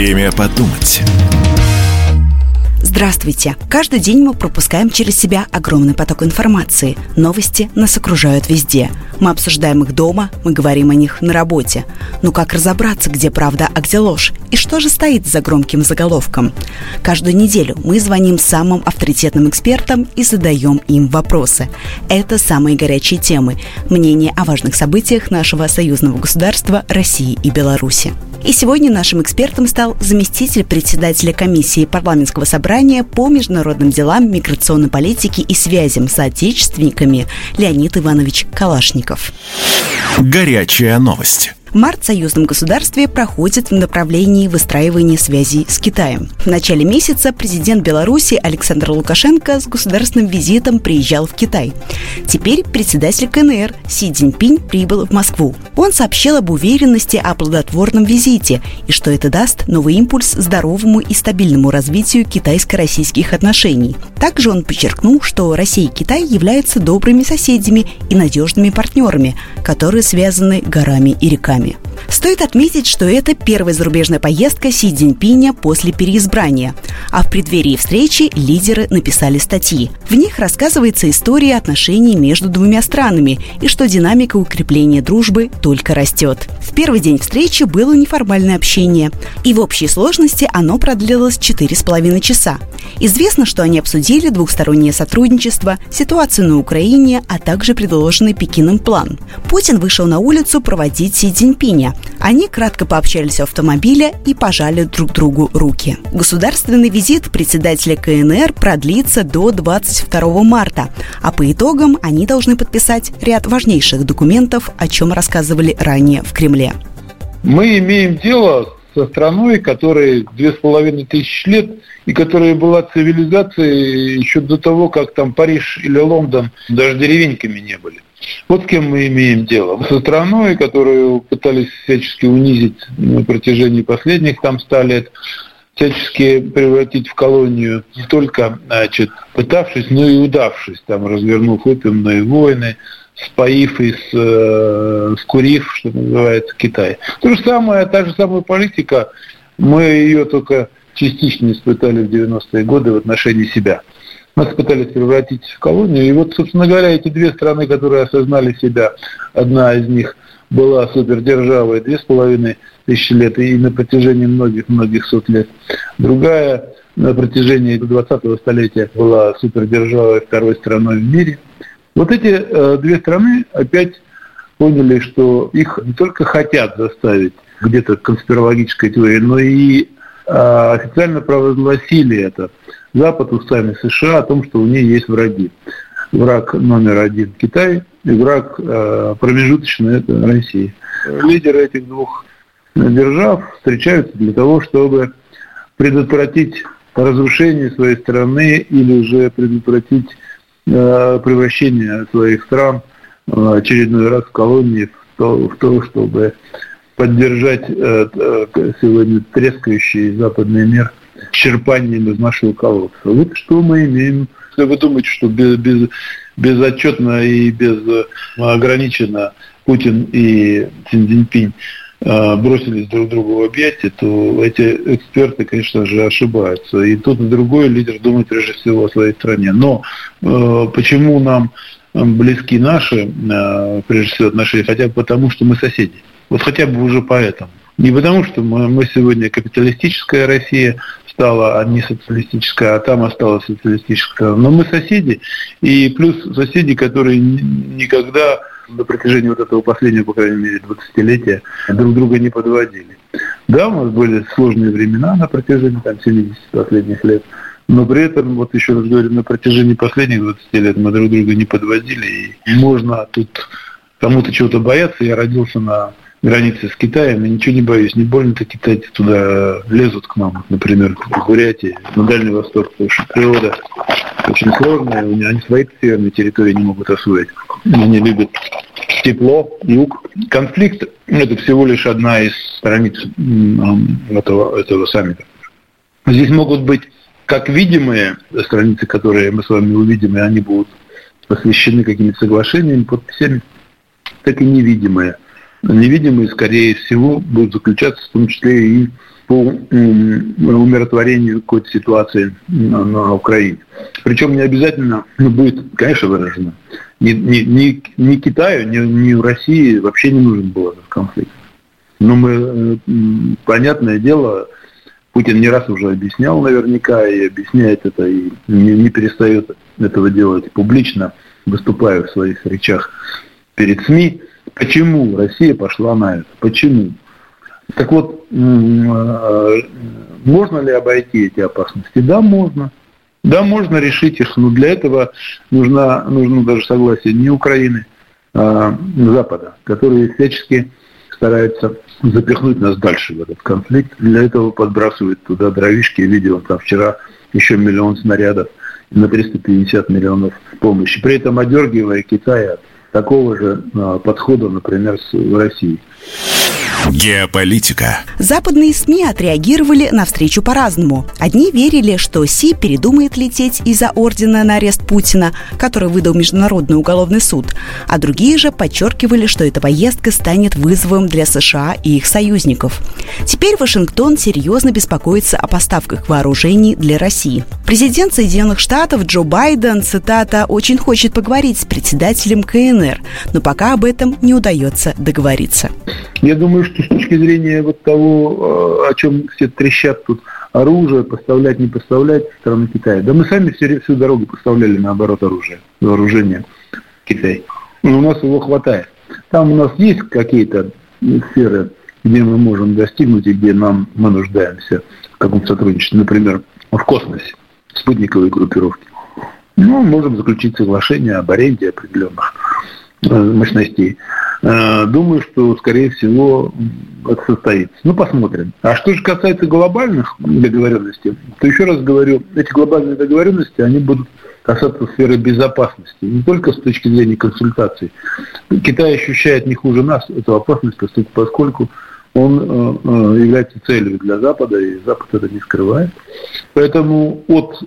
Время подумать. Здравствуйте! Каждый день мы пропускаем через себя огромный поток информации. Новости нас окружают везде. Мы обсуждаем их дома, мы говорим о них на работе. Но как разобраться, где правда, а где ложь? И что же стоит за громким заголовком? Каждую неделю мы звоним самым авторитетным экспертам и задаем им вопросы. Это самые горячие темы, мнения о важных событиях нашего союзного государства России и Беларуси. И сегодня нашим экспертом стал заместитель председателя комиссии парламентского собрания по международным делам, миграционной политике и связям с отечественниками Леонид Иванович Калашников. Горячая новость. Март в союзном государстве проходит в направлении выстраивания связей с Китаем. В начале месяца президент Беларуси Александр Лукашенко с государственным визитом приезжал в Китай. Теперь председатель КНР Си Цзиньпинь прибыл в Москву. Он сообщил об уверенности о плодотворном визите и что это даст новый импульс здоровому и стабильному развитию китайско-российских отношений. Также он подчеркнул, что Россия и Китай являются добрыми соседями и надежными партнерами, которые связаны горами и реками. Стоит отметить, что это первая зарубежная поездка Си Цзиньпиня после переизбрания, а в преддверии встречи лидеры написали статьи. В них рассказывается история отношений между двумя странами и что динамика укрепления дружбы только растет. В первый день встречи было неформальное общение, и в общей сложности оно продлилось 4,5 часа. Известно, что они обсудили двухстороннее сотрудничество, ситуацию на Украине, а также предложенный Пекином план. Путин вышел на улицу проводить Си Цзиньпиня. Они кратко пообщались в автомобиле и пожали друг другу руки. Государственный визит председателя КНР продлится до 22 марта, а по итогам они должны подписать ряд важнейших документов, о чем рассказывали ранее в Кремле. Мы имеем дело со страной, которая две с половиной тысячи лет и которая была цивилизацией еще до того, как там Париж или Лондон даже деревеньками не были. Вот с кем мы имеем дело. Со страной, которую пытались всячески унизить на протяжении последних там ста лет, всячески превратить в колонию, не только значит, пытавшись, но и удавшись, там, развернув опиумные войны, споив и э, скурив, что называется, Китай. То же самое, та же самая политика, мы ее только частично испытали в 90-е годы в отношении себя. Нас пытались превратить в колонию. И вот, собственно говоря, эти две страны, которые осознали себя, одна из них была супердержавой две с половиной тысячи лет и на протяжении многих-многих сот лет. Другая на протяжении 20-го столетия была супердержавой второй страной в мире. Вот эти э, две страны опять поняли, что их не только хотят заставить где-то конспирологической теории, но и э, официально провозгласили это Запад устами США о том, что у нее есть враги. Враг номер один Китай и враг э, промежуточный это Россия. Лидеры этих двух держав встречаются для того, чтобы предотвратить разрушение своей страны или же предотвратить э, превращение своих стран э, очередной раз в колонии в то, в то чтобы поддержать э, э, сегодня трескающий западный мир черпанием из нашего колодца. Вот что мы имеем. Если вы думаете, что без, без, безотчетно и безограниченно Путин и Цзиньпинь э, бросились друг другу в объятия, то эти эксперты, конечно же, ошибаются. И тот и другой лидер думает прежде всего о своей стране. Но э, почему нам близки наши, э, прежде всего, отношения, хотя бы потому, что мы соседи. Вот хотя бы уже поэтому. Не потому, что мы, мы сегодня капиталистическая Россия, стала не социалистическая, а там осталась социалистическая. Но мы соседи, и плюс соседи, которые никогда на протяжении вот этого последнего, по крайней мере, 20-летия друг друга не подводили. Да, у нас были сложные времена на протяжении там, 70 последних лет, но при этом, вот еще раз говорю, на протяжении последних 20 лет мы друг друга не подводили, и можно тут кому-то чего-то бояться. Я родился на границы с Китаем, и ничего не боюсь, не больно-то китайцы туда лезут к нам, например, в Бурятии, на Дальний Восток, потому что природа очень сложная, они свои северные территории не могут освоить. Они любят тепло, юг. Конфликт – это всего лишь одна из страниц этого, этого саммита. Здесь могут быть как видимые страницы, которые мы с вами увидим, и они будут посвящены какими-то соглашениями, подписями, так и невидимые – невидимые, скорее всего, будут заключаться в том числе и по умиротворению какой-то ситуации на, Украине. Причем не обязательно будет, конечно, выражено. Ни, ни, ни, ни Китаю, ни, ни России вообще не нужен был этот конфликт. Но мы, понятное дело, Путин не раз уже объяснял наверняка и объясняет это, и не, не перестает этого делать публично, выступая в своих речах перед СМИ. Почему Россия пошла на это? Почему? Так вот, э, можно ли обойти эти опасности? Да, можно. Да, можно решить их, но для этого нужно, нужно даже согласие не Украины, а Запада, которые всячески стараются запихнуть нас дальше в этот конфликт. Для этого подбрасывают туда дровишки. Видел там вчера еще миллион снарядов на 350 миллионов помощи. При этом одергивая Китай от такого же а, подхода, например, в России. Геополитика. Западные СМИ отреагировали на встречу по-разному. Одни верили, что Си передумает лететь из-за ордена на арест Путина, который выдал Международный уголовный суд, а другие же подчеркивали, что эта поездка станет вызовом для США и их союзников. Теперь Вашингтон серьезно беспокоится о поставках вооружений для России. Президент Соединенных Штатов Джо Байден, цитата, «очень хочет поговорить с председателем КНР, но пока об этом не удается договориться». Я думаю, что с точки зрения вот того, э, о чем все трещат тут, оружие поставлять, не поставлять страны Китая. Да мы сами всю, всю дорогу поставляли наоборот оружие, вооружение Китай. Но у нас его хватает. Там у нас есть какие-то сферы, где мы можем достигнуть и где нам мы нуждаемся в каком сотрудничестве, например, в космосе, спутниковые группировки. Ну, можем заключить соглашение об аренде определенных э, мощностей. Э, думаю, что, скорее всего, это состоится. Ну, посмотрим. А что же касается глобальных договоренностей, то еще раз говорю, эти глобальные договоренности, они будут касаться сферы безопасности, не только с точки зрения консультаций. Китай ощущает не хуже нас эту опасность, поскольку он э, э, является целью для Запада, и Запад это не скрывает. Поэтому от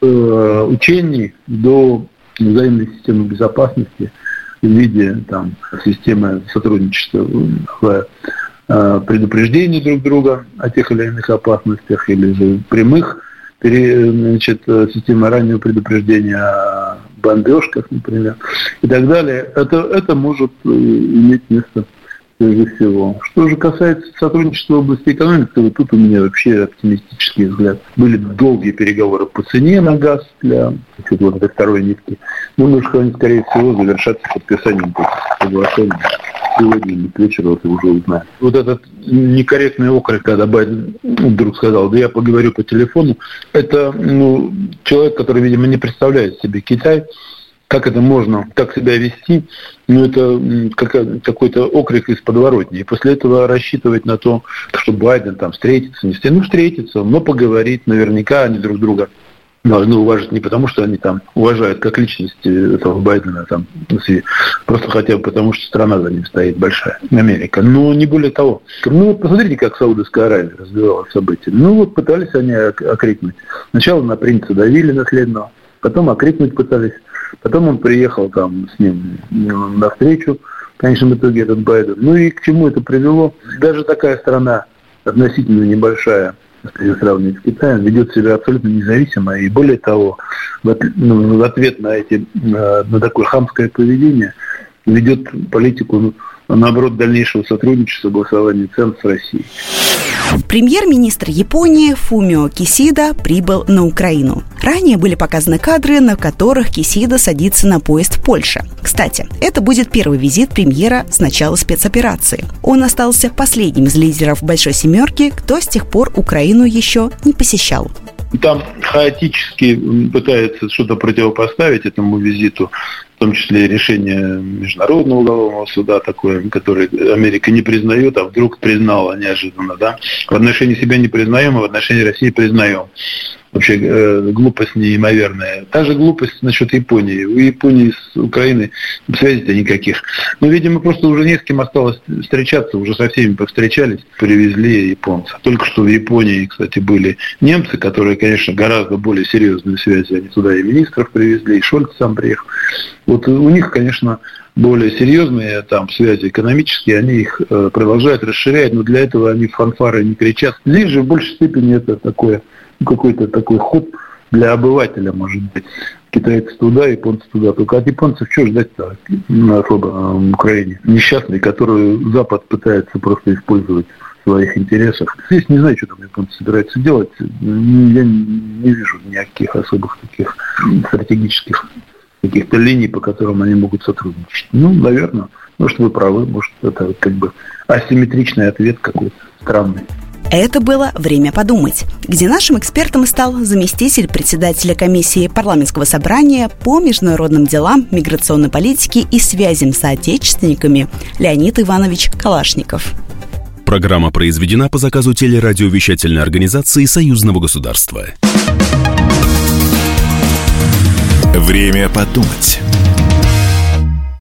учений до взаимной системы безопасности – в виде там, системы сотрудничества в э, предупреждении друг друга о тех или иных опасностях или же прямых значит, система раннего предупреждения о бомбежках, например, и так далее, это, это может э, иметь место прежде всего. Что же касается сотрудничества в области экономики, то тут у меня вообще оптимистический взгляд. Были долгие переговоры по цене на газ для вот этой второй нитки. Думаю, что они, скорее всего, завершатся подписанием соглашения. Сегодня или к вечеру это уже узнаем. Вот этот некорректный окрик, когда Байден вдруг сказал, да я поговорю по телефону, это ну, человек, который, видимо, не представляет себе Китай, как это можно так себя вести, ну, это какой-то окрик из подворотни. И после этого рассчитывать на то, что Байден там встретится, не встретится, ну, встретится, но поговорит, наверняка они друг друга должны уважать не потому, что они там уважают как личности этого Байдена, там, просто хотя бы потому, что страна за ним стоит большая, Америка. Но не более того. Ну вот посмотрите, как Саудовская Аравия развивалась события. Ну вот пытались они окрикнуть. Сначала на принца давили наследного, потом окрикнуть пытались Потом он приехал там с ним на встречу, в конечном итоге этот Байден. Ну и к чему это привело? Даже такая страна относительно небольшая, если сравнивать с Китаем, ведет себя абсолютно независимо. И более того, в, ну, ответ на, эти, на такое хамское поведение ведет политику, наоборот, дальнейшего сотрудничества, голосования цен с Россией. Премьер-министр Японии Фумио Кисида прибыл на Украину. Ранее были показаны кадры, на которых Кисида садится на поезд в Польше. Кстати, это будет первый визит премьера с начала спецоперации. Он остался последним из лидеров Большой Семерки, кто с тех пор Украину еще не посещал там хаотически пытается что-то противопоставить этому визиту, в том числе решение Международного уголовного суда такое, которое Америка не признает, а вдруг признала неожиданно, да. В отношении себя не признаем, а в отношении России признаем. Вообще э, глупость неимоверная. Та же глупость насчет Японии. У Японии с Украиной связей-то никаких. Но, видимо, просто уже не с кем осталось встречаться, уже со всеми повстречались, привезли японцев. Только что в Японии, кстати, были немцы, которые, конечно, гораздо более серьезные связи. Они туда и министров привезли, и Шольц сам приехал. Вот у них, конечно, более серьезные там связи экономические, они их э, продолжают расширять, но для этого они фанфары не кричат. Здесь же в большей степени это такое, какой-то такой ход для обывателя, может быть. Китайцы туда, японцы туда. Только от японцев что ждать-то особо в Украине? Несчастный, которую Запад пытается просто использовать в своих интересах. Здесь не знаю, что там японцы собираются делать. Я не вижу никаких особых таких стратегических каких-то линий, по которым они могут сотрудничать. Ну, наверное, может, вы правы, может, это как бы асимметричный ответ какой-то странный. Это было «Время подумать», где нашим экспертом стал заместитель председателя комиссии парламентского собрания по международным делам, миграционной политике и связям с соотечественниками Леонид Иванович Калашников. Программа произведена по заказу телерадиовещательной организации Союзного государства. Время подумать.